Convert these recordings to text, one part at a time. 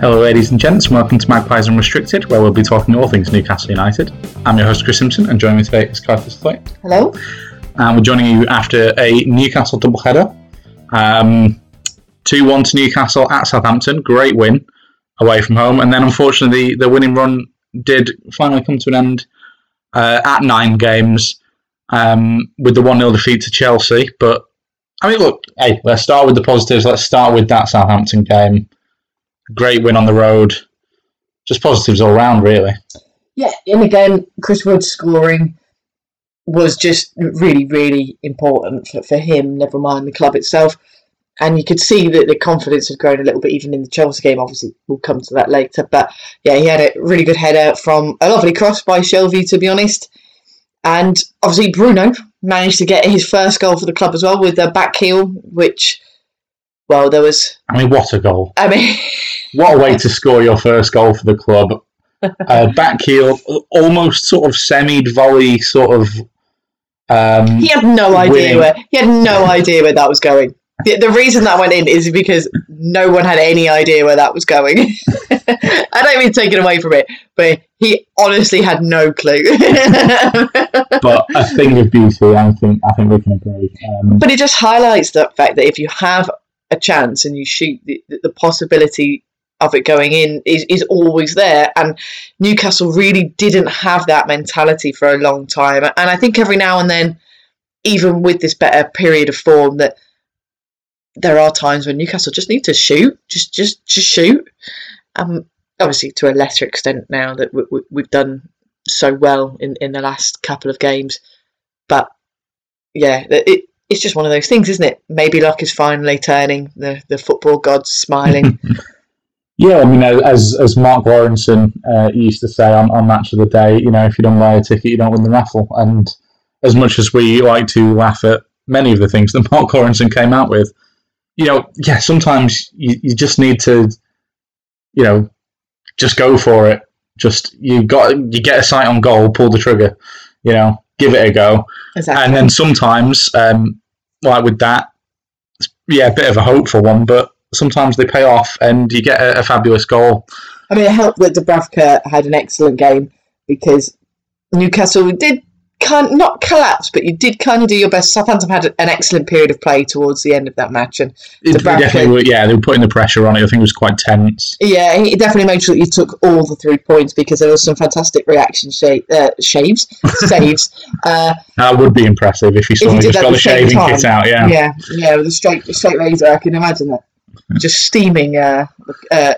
Hello, ladies and gents, and welcome to Magpies Unrestricted, where we'll be talking all things Newcastle United. I'm your host, Chris Simpson, and joining me today is Clive Thistlewaite. Hello. And we're joining you after a Newcastle doubleheader. Um, 2 1 to Newcastle at Southampton, great win away from home. And then, unfortunately, the, the winning run did finally come to an end uh, at nine games um, with the 1 0 defeat to Chelsea. But, I mean, look, hey, let's start with the positives. Let's start with that Southampton game great win on the road. Just positives all round, really. Yeah, and again, Chris Wood scoring was just really, really important for, for him, never mind the club itself. And you could see that the confidence had grown a little bit even in the Chelsea game. Obviously, we'll come to that later. But yeah, he had a really good header from a lovely cross by Shelvey, to be honest. And obviously, Bruno managed to get his first goal for the club as well with a back heel, which, well, there was. I mean, what a goal. I mean. What a way to score your first goal for the club. Uh, back heel, almost sort of semi volley, sort of. Um, he had no idea winning. where he had no idea where that was going. The, the reason that went in is because no one had any idea where that was going. I don't mean take it away from it, but he honestly had no clue. but a thing of beauty, I think. I think we can agree. Um, but it just highlights the fact that if you have a chance and you shoot, the, the possibility of it going in is, is always there. And Newcastle really didn't have that mentality for a long time. And I think every now and then, even with this better period of form, that there are times when Newcastle just need to shoot, just just just shoot. Um, obviously to a lesser extent now that we, we, we've done so well in, in the last couple of games, but yeah, it, it's just one of those things, isn't it? Maybe luck is finally turning. The the football gods smiling. Yeah, I mean, as as Mark Lawrenson uh, used to say on, on Match of the Day, you know, if you don't buy a ticket, you don't win the raffle. And as much as we like to laugh at many of the things that Mark Lawrenson came out with, you know, yeah, sometimes you, you just need to, you know, just go for it. Just you got you get a sight on goal, pull the trigger, you know, give it a go. Exactly. And then sometimes, um, like with that, yeah, a bit of a hopeful one, but sometimes they pay off and you get a, a fabulous goal. I mean, it helped that Dubravka had an excellent game because Newcastle did kind not collapse, but you did kind of do your best. Southampton had an excellent period of play towards the end of that match, and It definitely, were- yeah, they were putting the pressure on it. I think it was quite tense. yeah, he definitely made sure that you took all the three points because there was some fantastic reaction sha- uh, shaves, saves. Uh, That would be impressive if you If you did just got the the shaving time. kit out. Yeah. yeah, yeah, with a straight straight razor, I can imagine that. Just steaming. Uh, uh,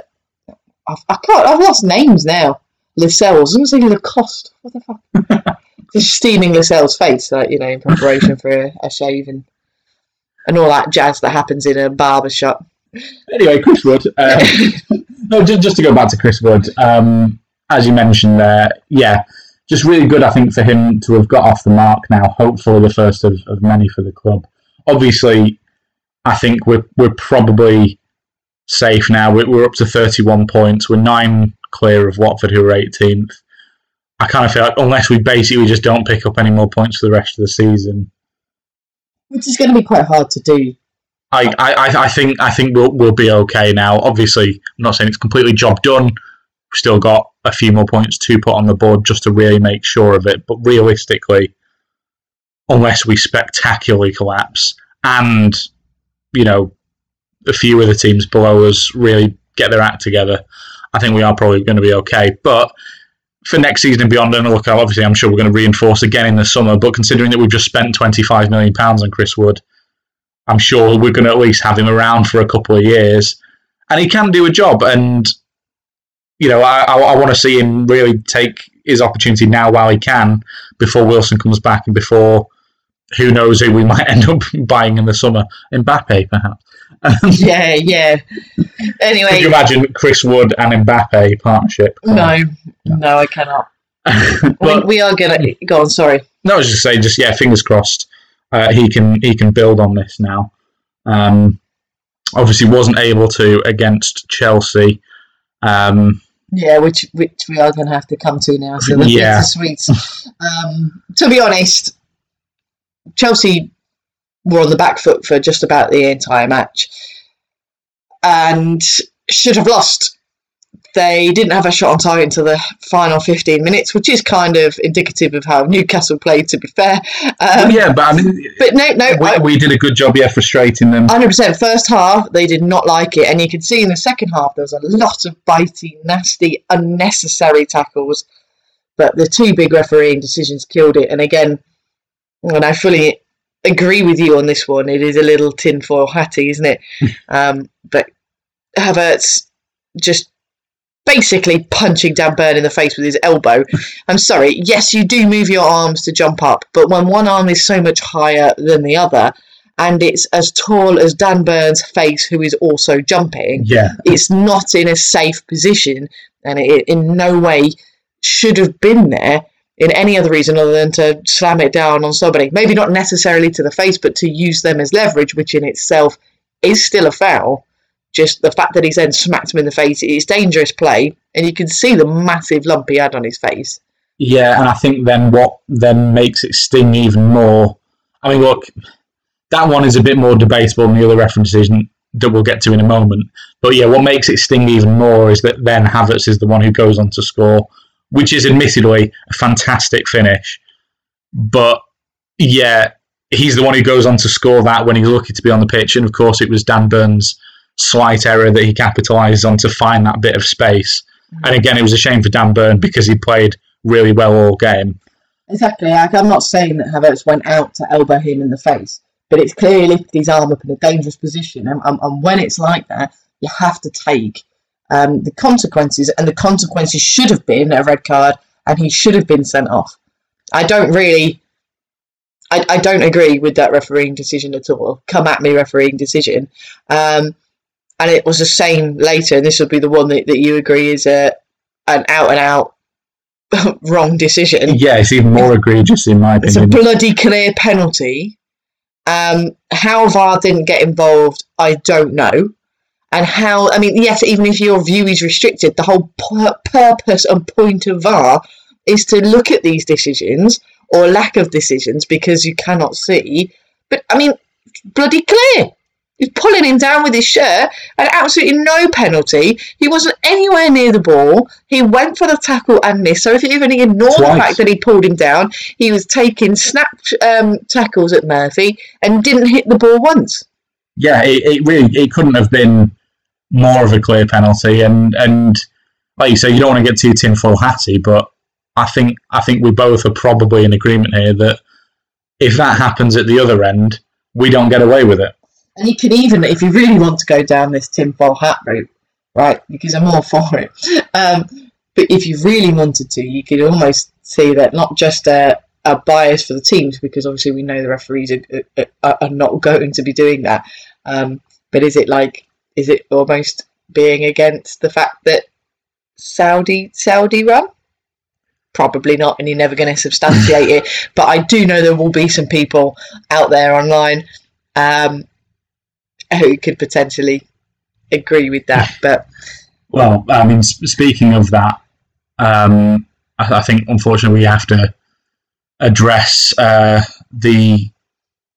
I've, I can't. I've lost names now. Lascelles. I'm saying Lacoste. What the fuck? Just steaming Lascelles' face, like you know, in preparation for a, a shave and and all that jazz that happens in a barber shop. Anyway, Chris Wood. Um, no, just, just to go back to Chris Wood, um, as you mentioned there, yeah, just really good, I think, for him to have got off the mark now. Hopefully, the first of, of many for the club. Obviously, I think we're we're probably safe now. We're, we're up to 31 points. We're nine clear of Watford, who are 18th. I kind of feel like unless we basically just don't pick up any more points for the rest of the season, Which is going to be quite hard to do. I, I, I- think I think we'll we'll be okay now. Obviously, I'm not saying it's completely job done. We've still got a few more points to put on the board just to really make sure of it. But realistically, unless we spectacularly collapse and you know a few of the teams below us really get their act together, I think we are probably going to be okay. But for next season and beyond, and look, obviously, I'm sure we're going to reinforce again in the summer. But considering that we've just spent 25 million pounds on Chris Wood, I'm sure we're going to at least have him around for a couple of years, and he can do a job. And you know, I, I, I want to see him really take his opportunity now while he can, before Wilson comes back and before who knows who we might end up buying in the summer? Mbappe, perhaps. yeah, yeah. Anyway, Could you imagine Chris Wood and Mbappe partnership? no, no, I cannot. but we, we are gonna go on. Sorry. no, I was just saying, just yeah, fingers crossed. Uh, he can he can build on this now. Um, obviously, wasn't able to against Chelsea. Um, Yeah, which which we are going to have to come to now. So the Yeah. bittersweet. um, to be honest, Chelsea were on the back foot for just about the entire match, and should have lost. They didn't have a shot on target until the final 15 minutes, which is kind of indicative of how Newcastle played. To be fair, um, yeah, but I mean, but no, no, we, I- we did a good job, yeah, frustrating them. Hundred percent. First half, they did not like it, and you could see in the second half there was a lot of biting, nasty, unnecessary tackles. But the two big refereeing decisions killed it. And again, and I fully agree with you on this one. It is a little tinfoil hatty, isn't it? um, but Havertz just basically punching Dan Burn in the face with his elbow. I'm sorry. Yes, you do move your arms to jump up, but when one arm is so much higher than the other, and it's as tall as Dan Burns' face, who is also jumping, yeah, it's not in a safe position, and it in no way should have been there in any other reason other than to slam it down on somebody. Maybe not necessarily to the face, but to use them as leverage, which in itself is still a foul. Just the fact that he's then smacked him in the face, it's dangerous play, and you can see the massive lump he had on his face. yeah, and I think then what then makes it sting even more. I mean, look, that one is a bit more debatable than the other reference decision that we'll get to in a moment. But yeah, what makes it sting even more is that then Havertz is the one who goes on to score, which is admittedly a fantastic finish. But yeah, he's the one who goes on to score that when he's lucky to be on the pitch. And of course, it was Dan Burns' slight error that he capitalised on to find that bit of space. Mm-hmm. And again, it was a shame for Dan Burn because he played really well all game. Exactly. I'm not saying that Havertz went out to elbow him in the face, but it's clearly lifted his arm up in a dangerous position. And, and, and when it's like that, you have to take um, the consequences, and the consequences should have been a red card, and he should have been sent off. I don't really. I, I don't agree with that refereeing decision at all. Come at me, refereeing decision. Um, and it was the same later, and this will be the one that, that you agree is a, an out and out wrong decision. Yeah, it's even more egregious in my opinion. It's a bloody clear penalty. Um, how VAR didn't get involved, I don't know. And how, I mean, yes, even if your view is restricted, the whole pur- purpose and point of VAR is to look at these decisions or lack of decisions because you cannot see. But, I mean, bloody clear. He's pulling him down with his shirt and absolutely no penalty. He wasn't anywhere near the ball. He went for the tackle and missed. So if you even ignore the fact that he pulled him down, he was taking snap um, tackles at Murphy and didn't hit the ball once. yeah, it, it really it couldn't have been more of a clear penalty. And and like you say, you don't want to get too tinfoil hatty, but I think I think we both are probably in agreement here that if that happens at the other end, we don't get away with it. And you can even, if you really want to go down this tinfoil hat route, right, because I'm all for it. Um, but if you really wanted to, you could almost see that not just a, a bias for the teams, because obviously we know the referees are, are, are not going to be doing that. Um, but is it like, is it almost being against the fact that Saudi Saudi run? Probably not, and you're never going to substantiate it. But I do know there will be some people out there online um, who could potentially agree with that. But Well, I mean, speaking of that, um, I, I think unfortunately we have to address uh, the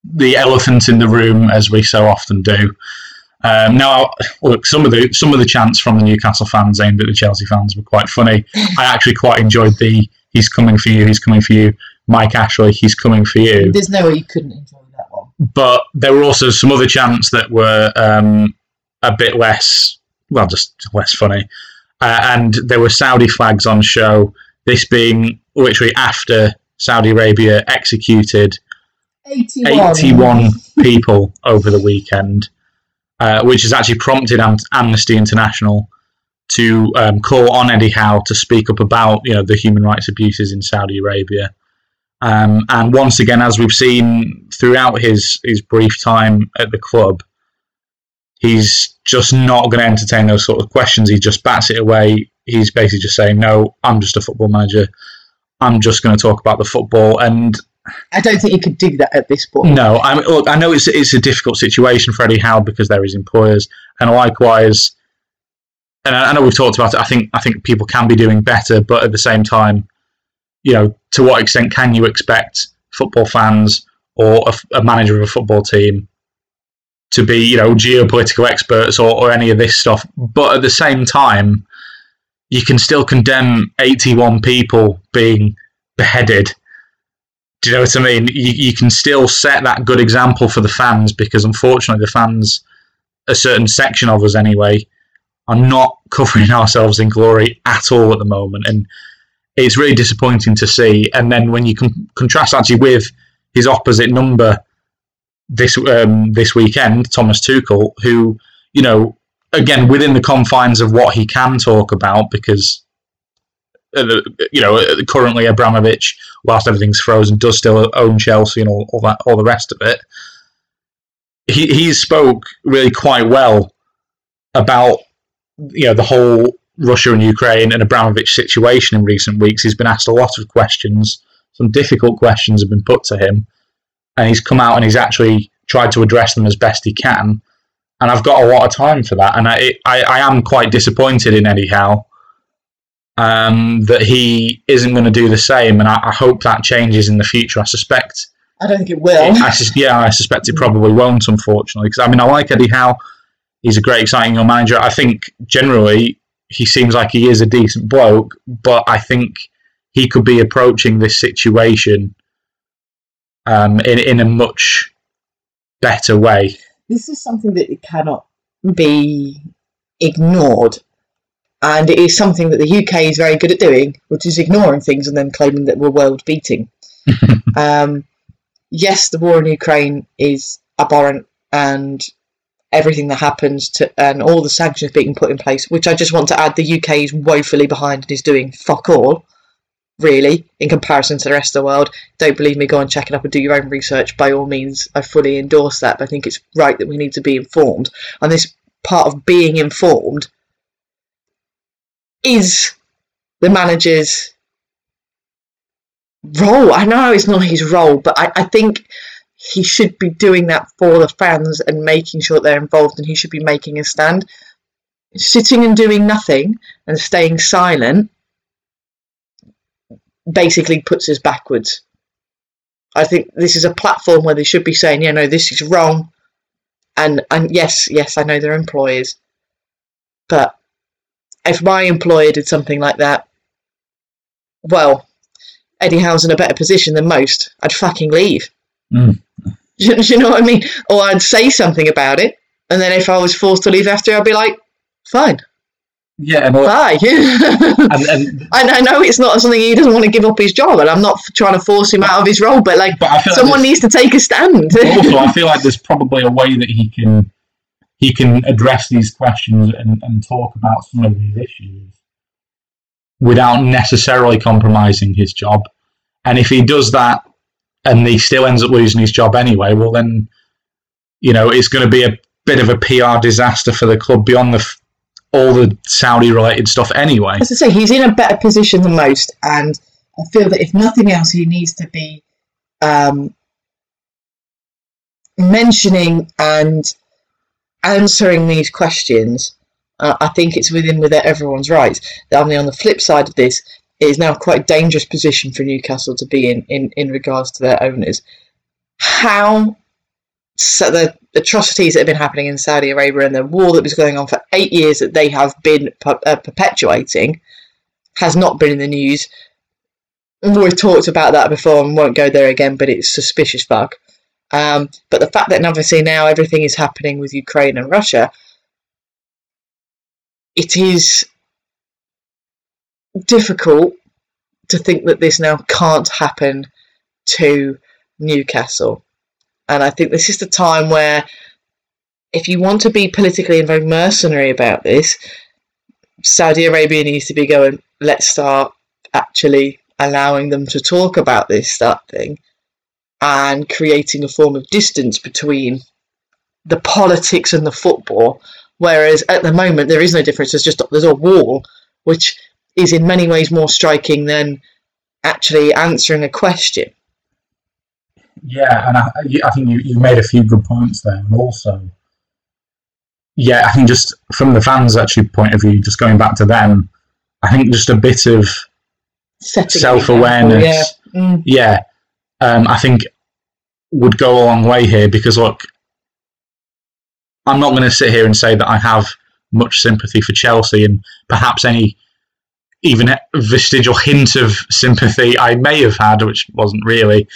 the elephant in the room as we so often do. Um, now, look, some of the some of the chants from the Newcastle fans aimed at the Chelsea fans were quite funny. I actually quite enjoyed the "He's coming for you, he's coming for you." Mike Ashley, he's coming for you there's no way you couldn't enjoy that one. but there were also some other chants that were um, a bit less, well, just less funny. Uh, and there were Saudi flags on show. This being literally after Saudi Arabia executed 81. 81 people over the weekend, uh, which has actually prompted Am- Amnesty International to um, call on Eddie Howe to speak up about you know the human rights abuses in Saudi Arabia. Um, and once again, as we've seen throughout his, his brief time at the club, he's just not going to entertain those sort of questions. He just bats it away. He's basically just saying, "No, I'm just a football manager. I'm just going to talk about the football." And I don't think you could do that at this point. no, I mean, look, I know it's it's a difficult situation for Eddie Howe because they're his employers, and likewise, and I, I know we've talked about it. I think I think people can be doing better, but at the same time, you know, to what extent can you expect football fans or a, a manager of a football team to be, you know, geopolitical experts or, or any of this stuff? But at the same time, you can still condemn 81 people being beheaded. Do you know what I mean? You, you can still set that good example for the fans because unfortunately, the fans, a certain section of us anyway, are not covering ourselves in glory at all at the moment. And it's really disappointing to see. And then when you con- contrast actually with his opposite number this um, this weekend, Thomas Tuchel, who you know again within the confines of what he can talk about, because you know uh, currently Abramovich, whilst everything's frozen, does still own Chelsea and all, all that all the rest of it. He he spoke really quite well about you know the whole Russia and Ukraine and Abramovich situation in recent weeks. He's been asked a lot of questions. Some difficult questions have been put to him, and he's come out and he's actually tried to address them as best he can. And I've got a lot of time for that, and I I, I am quite disappointed in Howe um, that he isn't going to do the same, and I, I hope that changes in the future. I suspect I don't think it will. I sus- yeah, I suspect it probably won't, unfortunately. Because I mean, I like Eddie Howe. He's a great, exciting young manager. I think generally he seems like he is a decent bloke, but I think he could be approaching this situation um, in in a much better way. this is something that cannot be ignored. And it is something that the UK is very good at doing, which is ignoring things and then claiming that we're world beating. um, yes, the war in Ukraine is abhorrent and everything that happens to and all the sanctions being put in place, which I just want to add the UK is woefully behind and is doing fuck all, really, in comparison to the rest of the world. Don't believe me, go and check it up and do your own research. By all means, I fully endorse that, but I think it's right that we need to be informed. And this part of being informed is the manager's role. I know it's not his role, but I, I think he should be doing that for the fans and making sure they're involved and he should be making a stand. Sitting and doing nothing and staying silent basically puts us backwards. I think this is a platform where they should be saying, you know, this is wrong. And and yes, yes, I know they're employers. But if my employer did something like that, well, Eddie Howe's in a better position than most. I'd fucking leave. Mm. Do you, know what I mean? Or I'd say something about it, and then if I was forced to leave after, I'd be like, fine, Yeah, and, bye. and, and I I know it's not something he doesn't want to give up his job, and I'm not trying to force him out of his role, but like but feel like someone needs to take a stand. also, I feel like there's probably a way that he can he can address these questions and, and talk about some of these issues without necessarily compromising his job. And if he does that and he still ends up losing his job anyway, well then, you know, it's going to be a bit of a PR disaster for the club beyond the f- all the Saudi related stuff anyway. As I say, he's in a better position than most, and I feel that if nothing else, he needs to be um, mentioning and answering these questions. Uh, I think it's within with everyone's rights. I on the flip side of this, it is now quite dangerous position for Newcastle to be in in, in regards to their owners. How so the atrocities that have been happening in Saudi Arabia and the war that was going on for eight years that they have been per- uh, perpetuating has not been in the news. We've talked about that before and won't go there again, but it's suspicious fuck. Um, but the fact that obviously now everything is happening with Ukraine and Russia, it is difficult to think that this now can't happen to Newcastle. And I think this is the time where, if you want to be politically and very mercenary about this, Saudi Arabia needs to be going, let's start actually allowing them to talk about this that thing and creating a form of distance between the politics and the football whereas at the moment there is no difference there's just there's a wall which is in many ways more striking than actually answering a question Yeah, and I, I think you, you made a few good points there, and also, yeah, I think just from the fans' actually point of view, just going back to them, I think just a bit of self awareness, yeah. Mm. yeah, um, I think would go a long way here because look, I'm not going to sit here and say that I have much sympathy for Chelsea and perhaps any even vestigial hint of sympathy I may have had, which wasn't really,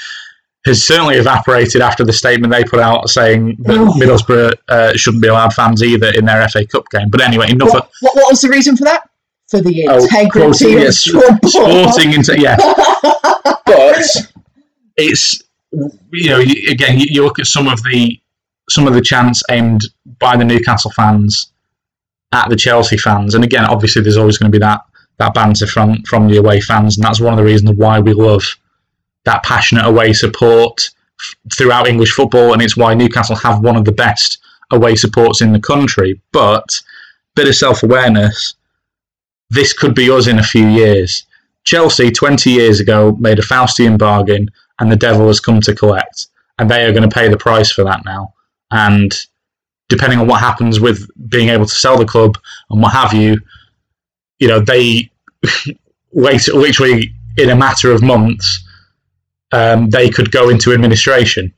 has certainly evaporated after the statement they put out saying that Oh. Middlesbrough uh, shouldn't be allowed fans either in their FA Cup game. But anyway, enough What, what, what was the reason for that? For the Oh, integrity quoting, of yes, sporting into yeah. but it's you know you- again you, you look at some of the some of the chants aimed by the Newcastle fans at the Chelsea fans, and again obviously there's always going to be that that banter from from the away fans, and that's one of the reasons why we love that passionate away support throughout English football, and it's why Newcastle have one of the best away supports in the country. But bit of self awareness. This could be us in a few years. Chelsea 20 years ago made a Faustian bargain and the devil has come to collect. And they are going to pay the price for that now. And depending on what happens with being able to sell the club and what have you, you know, they wait literally in a matter of months, um, they could go into administration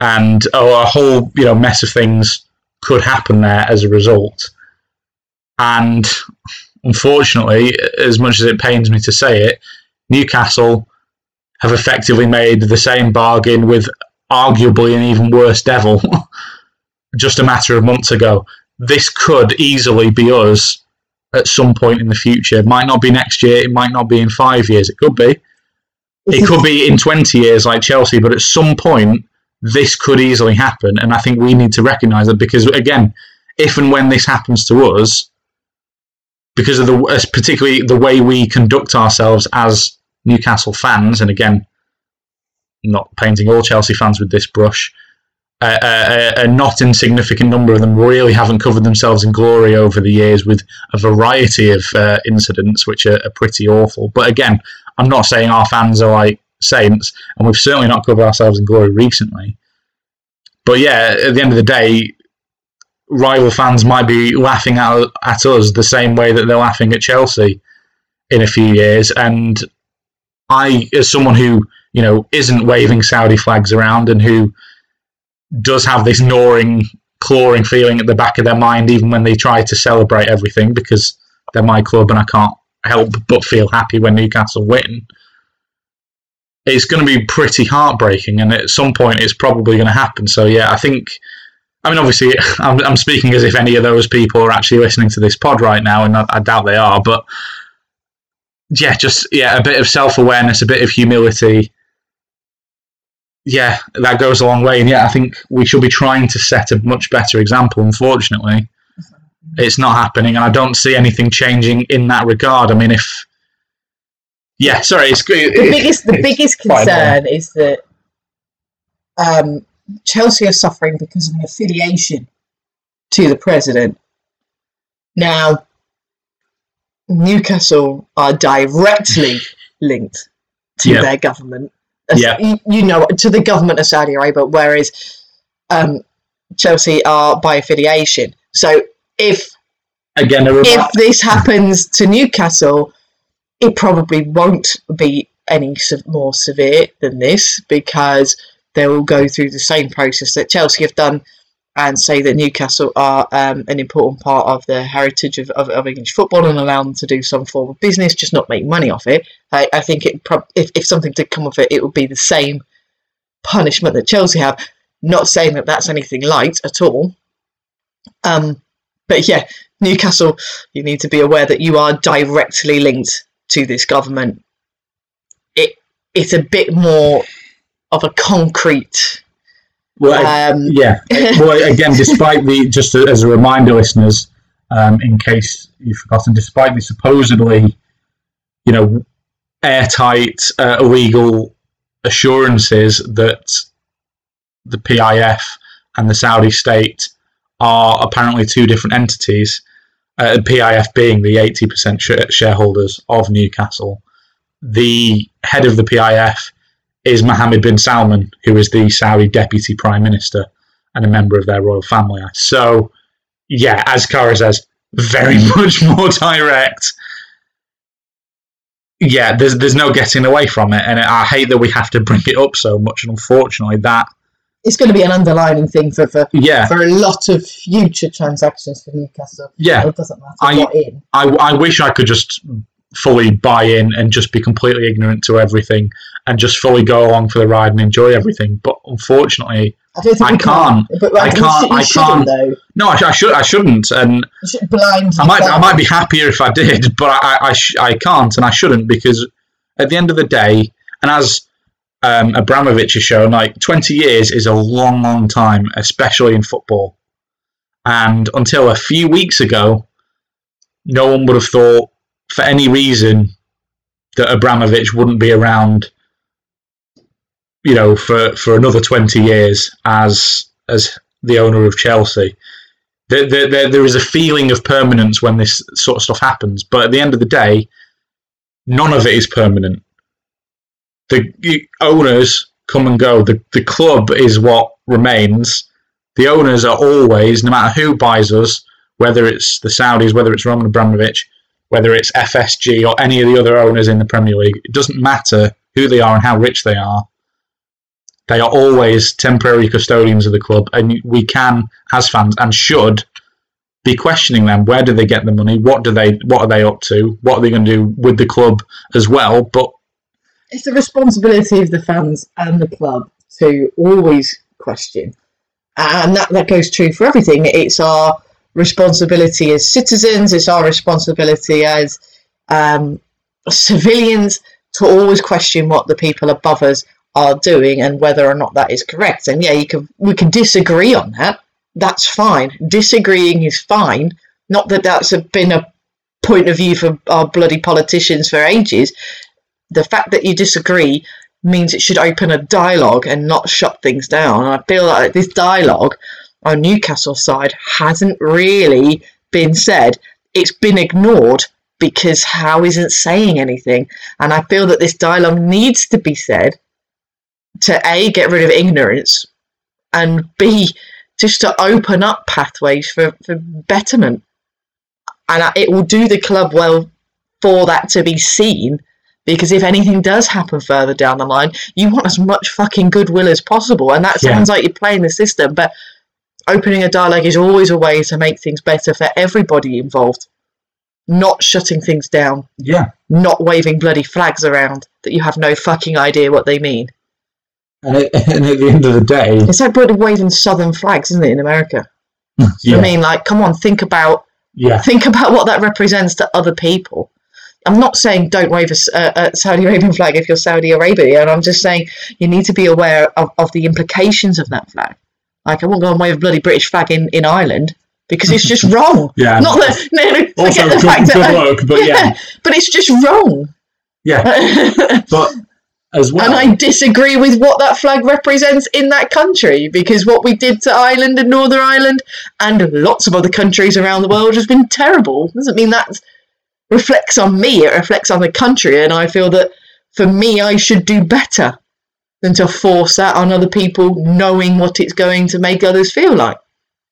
and oh, a whole, you know, mess of things could happen there as a result. And unfortunately, as much as it pains me to say it, Newcastle have effectively made the same bargain with arguably an even worse devil just a matter of months ago. This could easily be us at some point in the future. It might not be next year, it might not be in five years, it could be. It could be in 20 years like Chelsea, but at some point, this could easily happen. And I think we need to recognise that because, again, if and when this happens to us, because of the particularly the way we conduct ourselves as Newcastle fans, and again, not painting all Chelsea fans with this brush, uh, a, a not insignificant number of them really haven't covered themselves in glory over the years with a variety of uh, incidents which are, are pretty awful. But again, I'm not saying our fans are like saints, and we've certainly not covered ourselves in glory recently. But yeah, at the end of the day, rival fans might be laughing at, at us the same way that they're laughing at Chelsea in a few years. And I, as someone who you know isn't waving Saudi flags around and who does have this gnawing, clawing feeling at the back of their mind, even when they try to celebrate everything because they're my club and I can't help but feel happy when Newcastle win. It's going to be pretty heartbreaking, and at some point, it's probably going to happen. So, yeah, I think. I mean, obviously, I'm, I'm speaking as if any of those people are actually listening to this pod right now, and I, I doubt they are. But yeah, just yeah, a bit of self awareness, a bit of humility. Yeah, that goes a long way. And yeah, I think we should be trying to set a much better example. Unfortunately, it's not happening, and I don't see anything changing in that regard. I mean, if yeah, sorry, it's the biggest the biggest concern is that um, Chelsea are suffering because of an affiliation to the president. Now, Newcastle are directly linked to Yeah. their government. Yeah. you, know, to the government of Saudi Arabia, whereas um, Chelsea are by affiliation. So if again if remark. this happens to Newcastle, it probably won't be any more severe than this because they will go through the same process that Chelsea have done and say that Newcastle are um, an important part of the heritage of, of, of English football and allow them to do some form of business, just not make money off it. I, I think it if, if something did come of it, it would be the same punishment that Chelsea have. Not saying that that's anything light at all. Um, but yeah, Newcastle, you need to be aware that you are directly linked to this government. It it's a bit more of a concrete. Well, Um, yeah. Well, again, despite the just as a reminder, listeners, um, in case you've forgotten, despite the supposedly, you know, airtight uh, legal assurances that the PIF and the Saudi state are apparently two different entities. Uh, PIF being the 80% sh- shareholders of Newcastle. The head of the PIF is Mohammed bin Salman, who is the Saudi deputy prime minister and a member of their royal family. So, yeah, as Kara says, very much more direct. Yeah, there's there's no getting away from it, and I hate that we have to bring it up so much. And unfortunately, that It's going to be an underlining thing for, for, yeah, for a lot of future transactions for Newcastle. yeah, It doesn't matter I-. I, I wish I could just fully buy in and just be completely ignorant to everything and just fully go along for the ride and enjoy everything. But unfortunately, I I can. can't. But I can't- I can't. though. no, I, I should I shouldn't, and should blind. I might I might be happier if I did, but I I, sh- I can't and I shouldn't because at the end of the day, and as um, Abramovich has shown, like twenty years is a long, long time, especially in football. And until a few weeks ago, no one would have thought, for any reason, that Abramovich wouldn't be around. You know, for, for another twenty years as as the owner of Chelsea there, there, there, is a feeling of permanence when this sort of stuff happens. But at the end of the day, none of it is permanent. The, the owners come and go. The, the club is what remains. The owners are always, no matter who buys us, whether it's the Saudis, whether it's Roman Abramovich, whether it's FSG or any of the other owners in the Premier League, it doesn't matter who they are and how rich they are. They are always temporary custodians of the club, and we can, as fans, and should be questioning them. Where do they get the money? What do they? What are they up to? What are they going to do with the club as well? But It's the responsibility of the fans and the club to always question. And that, that goes true for everything. It's our responsibility as citizens, it's our responsibility as um, civilians to always question what the people above us are doing and whether or not that is correct. And yeah, you can we can disagree on that. That's fine. Disagreeing is fine. Not that that's a, been a point of view for our bloody politicians for ages. The fact that you disagree means it should open a dialogue and not shut things down. And I feel like this dialogue on Newcastle side hasn't really been said. It's been ignored because Howe isn't saying anything. And I feel that this dialogue needs to be said to A, get rid of ignorance, and B, just to open up pathways for, for betterment. And I- it will do the club well for that to be seen because if anything does happen further down the line, you want as much fucking goodwill as possible. And that Yeah. sounds like you're playing the system, but opening a dialogue is always a way to make things better for everybody involved. Not shutting things down, yeah, not waving bloody flags around that you have no fucking idea what they mean. and, it, and at the end of the day, It's like bloody waving southern flags, isn't it, in America? yeah, I mean, like, come on, think about yeah, think about what that represents to other people. I'm not saying don't wave a Saudi Arabian flag if you're Saudi Arabia, and I'm just saying you need to be aware of, of the implications of that flag. Like, I won't go and wave a bloody British flag in, in Ireland because it's just wrong. yeah. Not that, no, no, also, the good, fact good that, luck, but yeah, but it's just wrong. yeah. But as well, And I disagree with what that flag represents in that country because what we did to Ireland and Northern Ireland and lots of other countries around the world has been terrible. Doesn't mean that reflects on me, it reflects on the country, and I feel that for me, I should do better than to force that on other people knowing what it's going to make others feel like.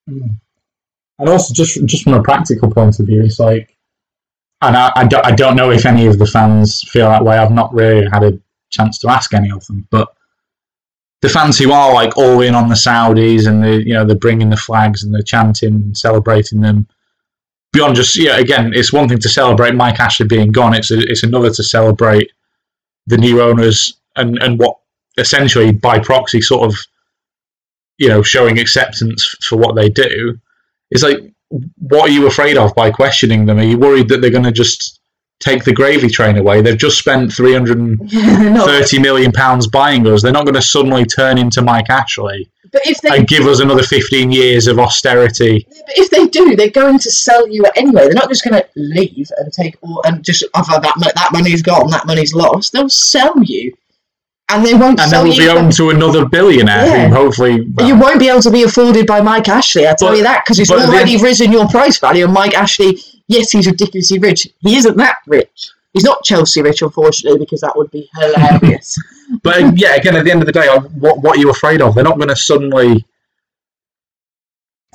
Mm. and also just just from a practical point of view, it's like, and I, I, don't, I don't know if any of the fans feel that way. I've not really had a chance to ask any of them, but the fans who are like all in on the Saudis and the you know they're bringing the flags and they're chanting and celebrating them. Beyond just yeah, again, it's one thing to celebrate Mike Ashley being gone. It's a, it's another to celebrate the new owners and and what essentially by proxy sort of you know showing acceptance for what they do. It's like what are you afraid of by questioning them? Are you worried that they're going to just take the gravy train away? They've just spent three hundred and no, thirty million pounds buying us. They're not going to suddenly turn into Mike Ashley But if they and give us another 15 years of austerity. But if they do, they're going to sell you anyway. They're not just going to leave and take all and just offer that that money's gone, that money's lost. They'll sell you, and they won't And then we'll you. be owned to another billionaire Yeah. who hopefully. well, you won't be able to be afforded by Mike Ashley. I tell But- you that because it's but then- already risen your price value. And Mike Ashley, yes, he's ridiculously rich. He isn't that rich. He's not Chelsea rich, unfortunately, because that would be hilarious. But yeah, again, at the end of the day, what, what are you afraid of? They're not going to suddenly,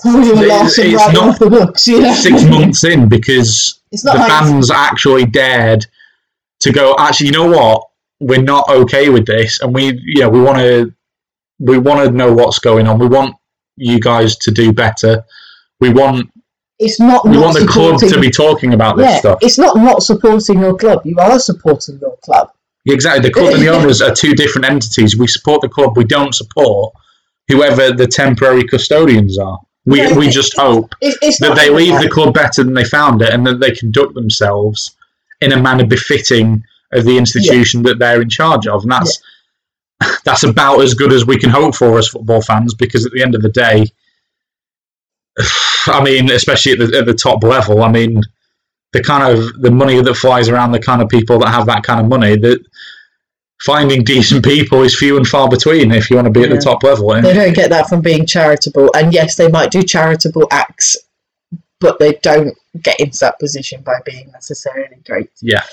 Pull you a It's- it's not off the books. Six months in, because the like fans actually dared to go, actually, you know what? We're not okay with this. And we, you know, we want to, we want to know what's going on. We want you guys to do better. We want, it's not. we not want the club to be talking about this yeah, stuff. it's not not supporting your club. You are supporting your club. Exactly. The club and the owners are two different entities. We support the club. We don't support whoever the temporary custodians are. We, Yeah, we just hope It, it's that they leave that. the club better than they found it and that they conduct themselves in a manner befitting of the institution that they're in charge of. And that's that's about as good as we can hope for as football fans because at the end of the day, I mean, especially at the, at the top level, I mean, the kind of the money that flies around the kind of people that have that kind of money that finding decent people is few and far between if you want to be at the top level. And They don't get that from being charitable. And yes, they might do charitable acts, but they don't get into that position by being necessarily great. yeah.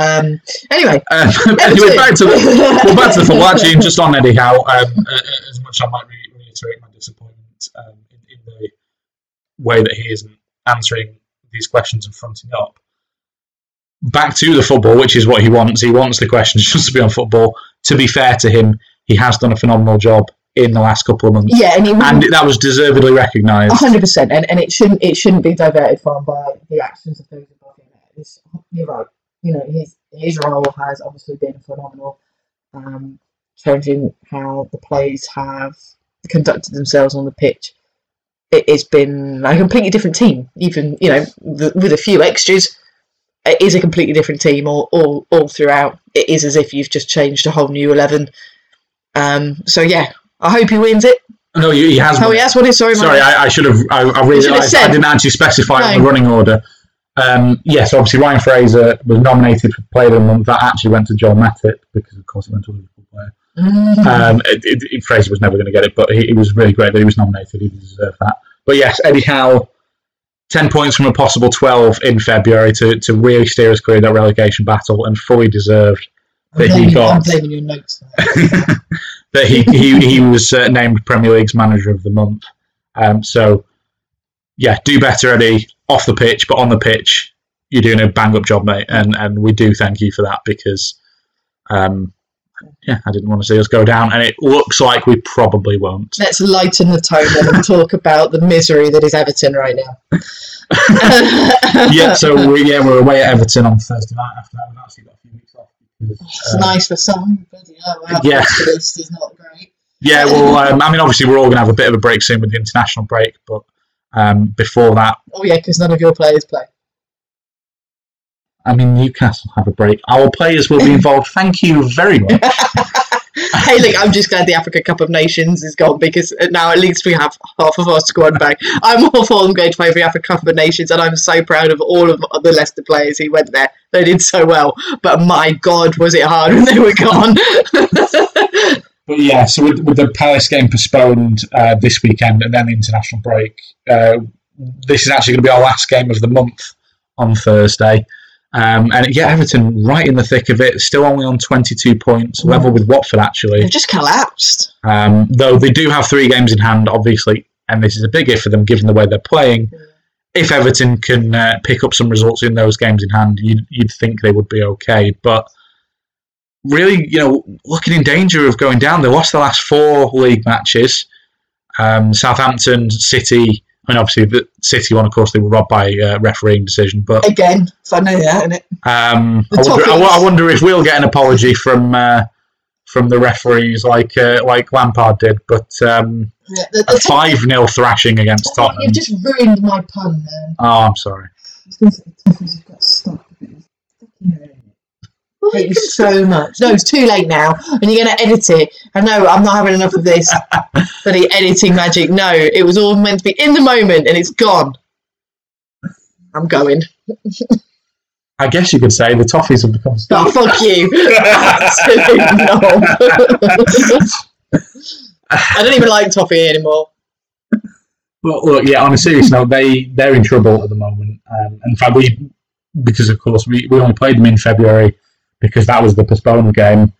Um, anyway, Um, anyway, back to the well, back to the football. Actually, and just on Eddie Howe, um, uh, uh, as much as I might re- reiterate my disappointment um, in, in the way that he isn't answering these questions and fronting up. Back to the football, which is what he wants. He wants the questions just to be on football. To be fair to him, he has done a phenomenal job in the last couple of months, yeah, and and that was deservedly recognised. hundred percent, and and it shouldn't it shouldn't be diverted from by the actions of those above him. You're right. You know, his his role has obviously been phenomenal, um, changing how the players have conducted themselves on the pitch. It, it's been a completely different team. Even you know, the, with a few extras, it is a completely different team all, all all throughout. It is as if you've just changed a whole new eleven. Um, so yeah, I hope he wins it. No, he has. Oh, won. he has won it. Sorry, Sorry. I, I should have. I, I You should have realised I didn't actually specify No. the running order. Um, yes, obviously Ryan Fraser was nominated for Player of the Month. That actually went to Joel Matip because, of course, it went to a Liverpool player. Mm. Um, it, it, Fraser was never going to get it, but he, it was really great that he was nominated. He deserved that. But yes, Eddie Howe, ten points from a possible twelve in February to, to really steer us clear of that relegation battle, and fully deserved I'm that he blaming, I'm got blaming your notes. that he he, he was uh, named Premier League's Manager of the Month. Um, so, yeah, do better, Eddie, off the pitch, but on the pitch, you're doing a bang up job, mate, and and we do thank you for that because, um, yeah, I didn't want to see us go down, and it looks like we probably won't. Let's lighten the tone and talk about the misery that is Everton right now. yeah, so we, yeah, we're away at Everton on Thursday night. After that, we've actually got a few weeks off. Because, It's uh, nice for some, but you know, our Yeah. list is not great. Yeah, well, um, I mean, obviously, we're all going to have a bit of a break soon with the international break, but um, before that, Oh yeah, because none of your players play. I mean, Newcastle have a break. Our players will be involved. Thank you very much. hey, look, I'm just glad the Africa Cup of Nations is gone because now at least we have half of our squad back. I'm all for them going to play for the Africa Cup of Nations, and I'm so proud of all of the Leicester players who went there. They did so well, but my God, was it hard when they were gone. But yeah, so with, with the Palace game postponed uh, this weekend and then the international break, uh, this is actually going to be our last game of the month on Thursday. Um, and yeah, Everton right in the thick of it, still only on 22 points, level with Watford actually. They've just collapsed. Um, though they do have three games in hand, obviously, and this is a big if for them given the way they're playing. If Everton can uh, pick up some results in those games in hand, you'd, you'd think they would be okay. But really, you know, looking in danger of going down. They lost the last four league matches. Um, Southampton, City, mean, obviously, the City one, of course, they were robbed by uh, refereeing decision. But Again, so I know that, isn't it? um, I, wonder, I. I wonder if we'll get an apology from uh, from the referees like uh, like Lampard did. But um, Yeah, the, a five 0 thrashing against Tottenham. You've just ruined my pun, man. Oh, I'm sorry. I was going to say the Toffees have got stuck. but it's fucking it. I you so much. No, it's too late now, and you're going to edit it. I know I'm not having enough of this bloody editing magic. No, it was all meant to be in the moment, and it's gone. I'm going. I guess you could say the toffees have become. Oh, fuck you. I don't even like toffee anymore. But look, yeah, on a serious note, they they're in trouble at the moment. Um, in fact, we because of course we, we only played them in February because that was the postponed game.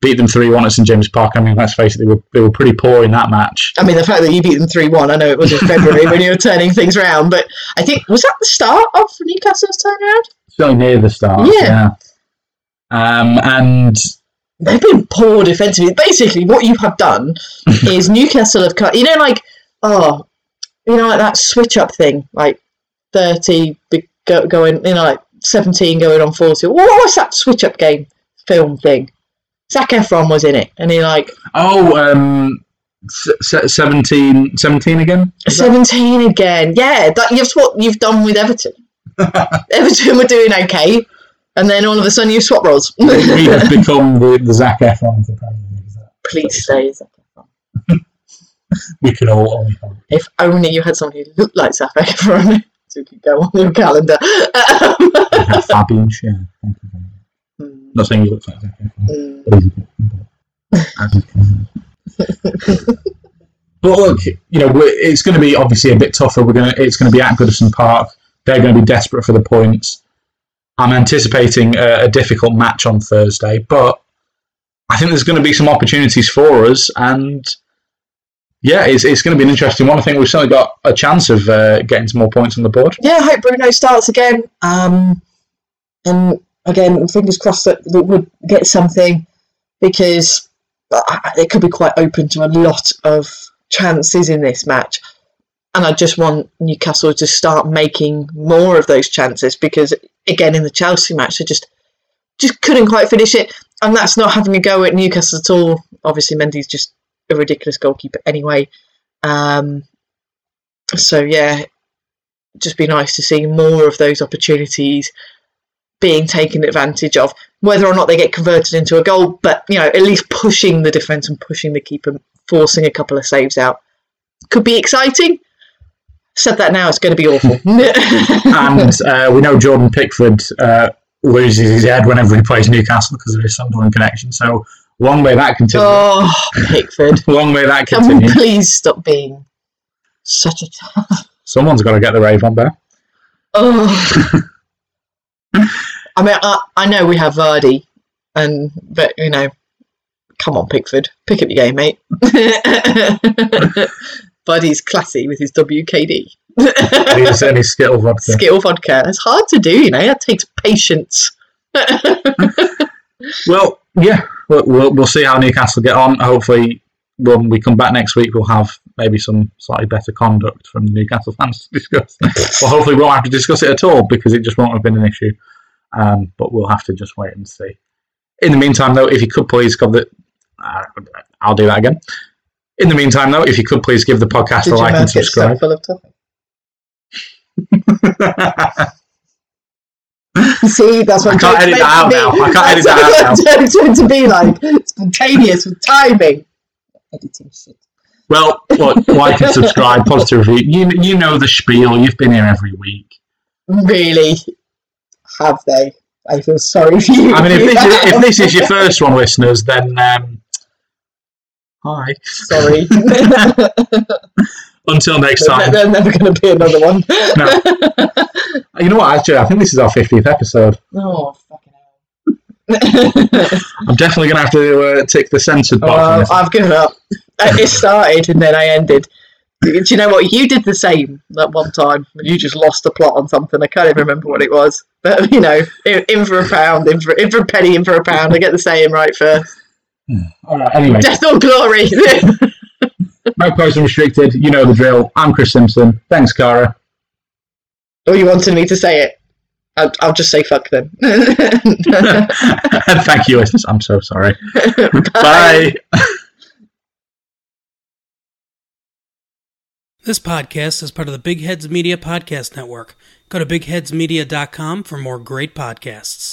Beat them three one at St James Park. I mean, let's face it, they were they were pretty poor in that match. I mean, the fact that you beat them 3 1, I know it was in February when you were turning things around, but I think, was that the start of Newcastle's turnaround? Certainly near the start. Yeah. yeah. Um, and They've been poor defensively. Basically, what you have done is Newcastle have cut, you know, like, oh, you know, like that switch up thing, like 30 be- go, going, you know, like 17 going on 40. What was that switch up game film thing? Zac Efron was in it, and he like oh, um, s- s- 17, 17 again. Is that- 17 again. Yeah, that, that's what you've done with Everton. Everton were doing okay, and then all of a sudden you swap roles. we have become the, the Zac Efron of the Premier League. Please stay Zac Efron. We could all. If only you had someone who looked like Zac Efron so you could go on your calendar. Fabian Schär. Thank you very much. Um, Not saying he looks like mm, but he's a bit- as is Cameron. But look, you know, we're, it's going to be obviously a bit tougher. We're going to, it's going to be at Goodison Park. They're going to be desperate for the points. I'm anticipating a, a difficult match on Thursday, but I think there's going to be some opportunities for us, and yeah, it's, it's going to be an interesting one. I think we've certainly got a chance of uh, getting some more points on the board. yeah, I hope Bruno starts again. Um, and again, fingers crossed that, that we'll get something because uh, it could be quite open to a lot of chances in this match. And I just want Newcastle to start making more of those chances because, again, in the Chelsea match, they just just couldn't quite finish it. And that's not having a go at Newcastle at all. Obviously, Mendy's just a ridiculous goalkeeper anyway. Um, so yeah, just be nice to see more of those opportunities being taken advantage of, whether or not they get converted into a goal, but you know, at least pushing the defence and pushing the keeper, forcing a couple of saves out. Could be exciting. Said that now, it's going to be awful. and uh, we know Jordan Pickford uh, loses his head whenever he plays Newcastle because of his Sunderland connection. So long may that continue. oh, Pickford. Long may that Can continue. please stop being such a. Someone's got to get the rave on there. Oh. I mean, I, I know we have Vardy, and but you know, come on, Pickford, pick up your game, mate. Vardy's classy with his WKD. He's his Skittle vodka. Skittle vodka. It's hard to do, you know. That takes patience. Well, yeah, we'll, we'll, we'll see how Newcastle get on. Hopefully, when we come back next week, we'll have maybe some slightly better conduct from the Newcastle fans to discuss. well, hopefully, we won't have to discuss it at all because it just won't have been an issue. Um, but we'll have to just wait and see. In the meantime, though, if you could please give the, uh, I'll do that again. In the meantime, though, if you could please give the podcast Did a like and subscribe. stuck full of toffee? See, that's what I can't edit that out to now. be. I can't edit that out jokes meant to be like spontaneous with timing. Editing shit. Well, look, like and subscribe, positive review. You you know the spiel. You've been here every week. Really? Have they? I feel sorry for you. I mean, if this is, if this is your first one, listeners, then um, hi. sorry. Until next time. There's never going to be another one. No. You know what? Actually, I think this is our fiftieth episode. Oh, fucking hell. I'm definitely going to have to uh, tick the censored box. on well, this one. I've given up. Uh, It started and then I ended. Do you know what? You did the same that one time. You just lost the plot on something. I can't even remember what it was. But, you know, in, in for a pound, in for, in for a penny, in for a pound. I get the same right first. All right. Anyway, Death or glory. Magpies restricted. You know the drill. I'm Chris Simpson. Thanks, Cara. or oh, you wanted me to say it? I'll, I'll just say fuck then. and thank you, listeners. I'm so sorry. Bye. This podcast is part of the Big Heads Media Podcast Network. Go to bigheadsmedia.com for more great podcasts.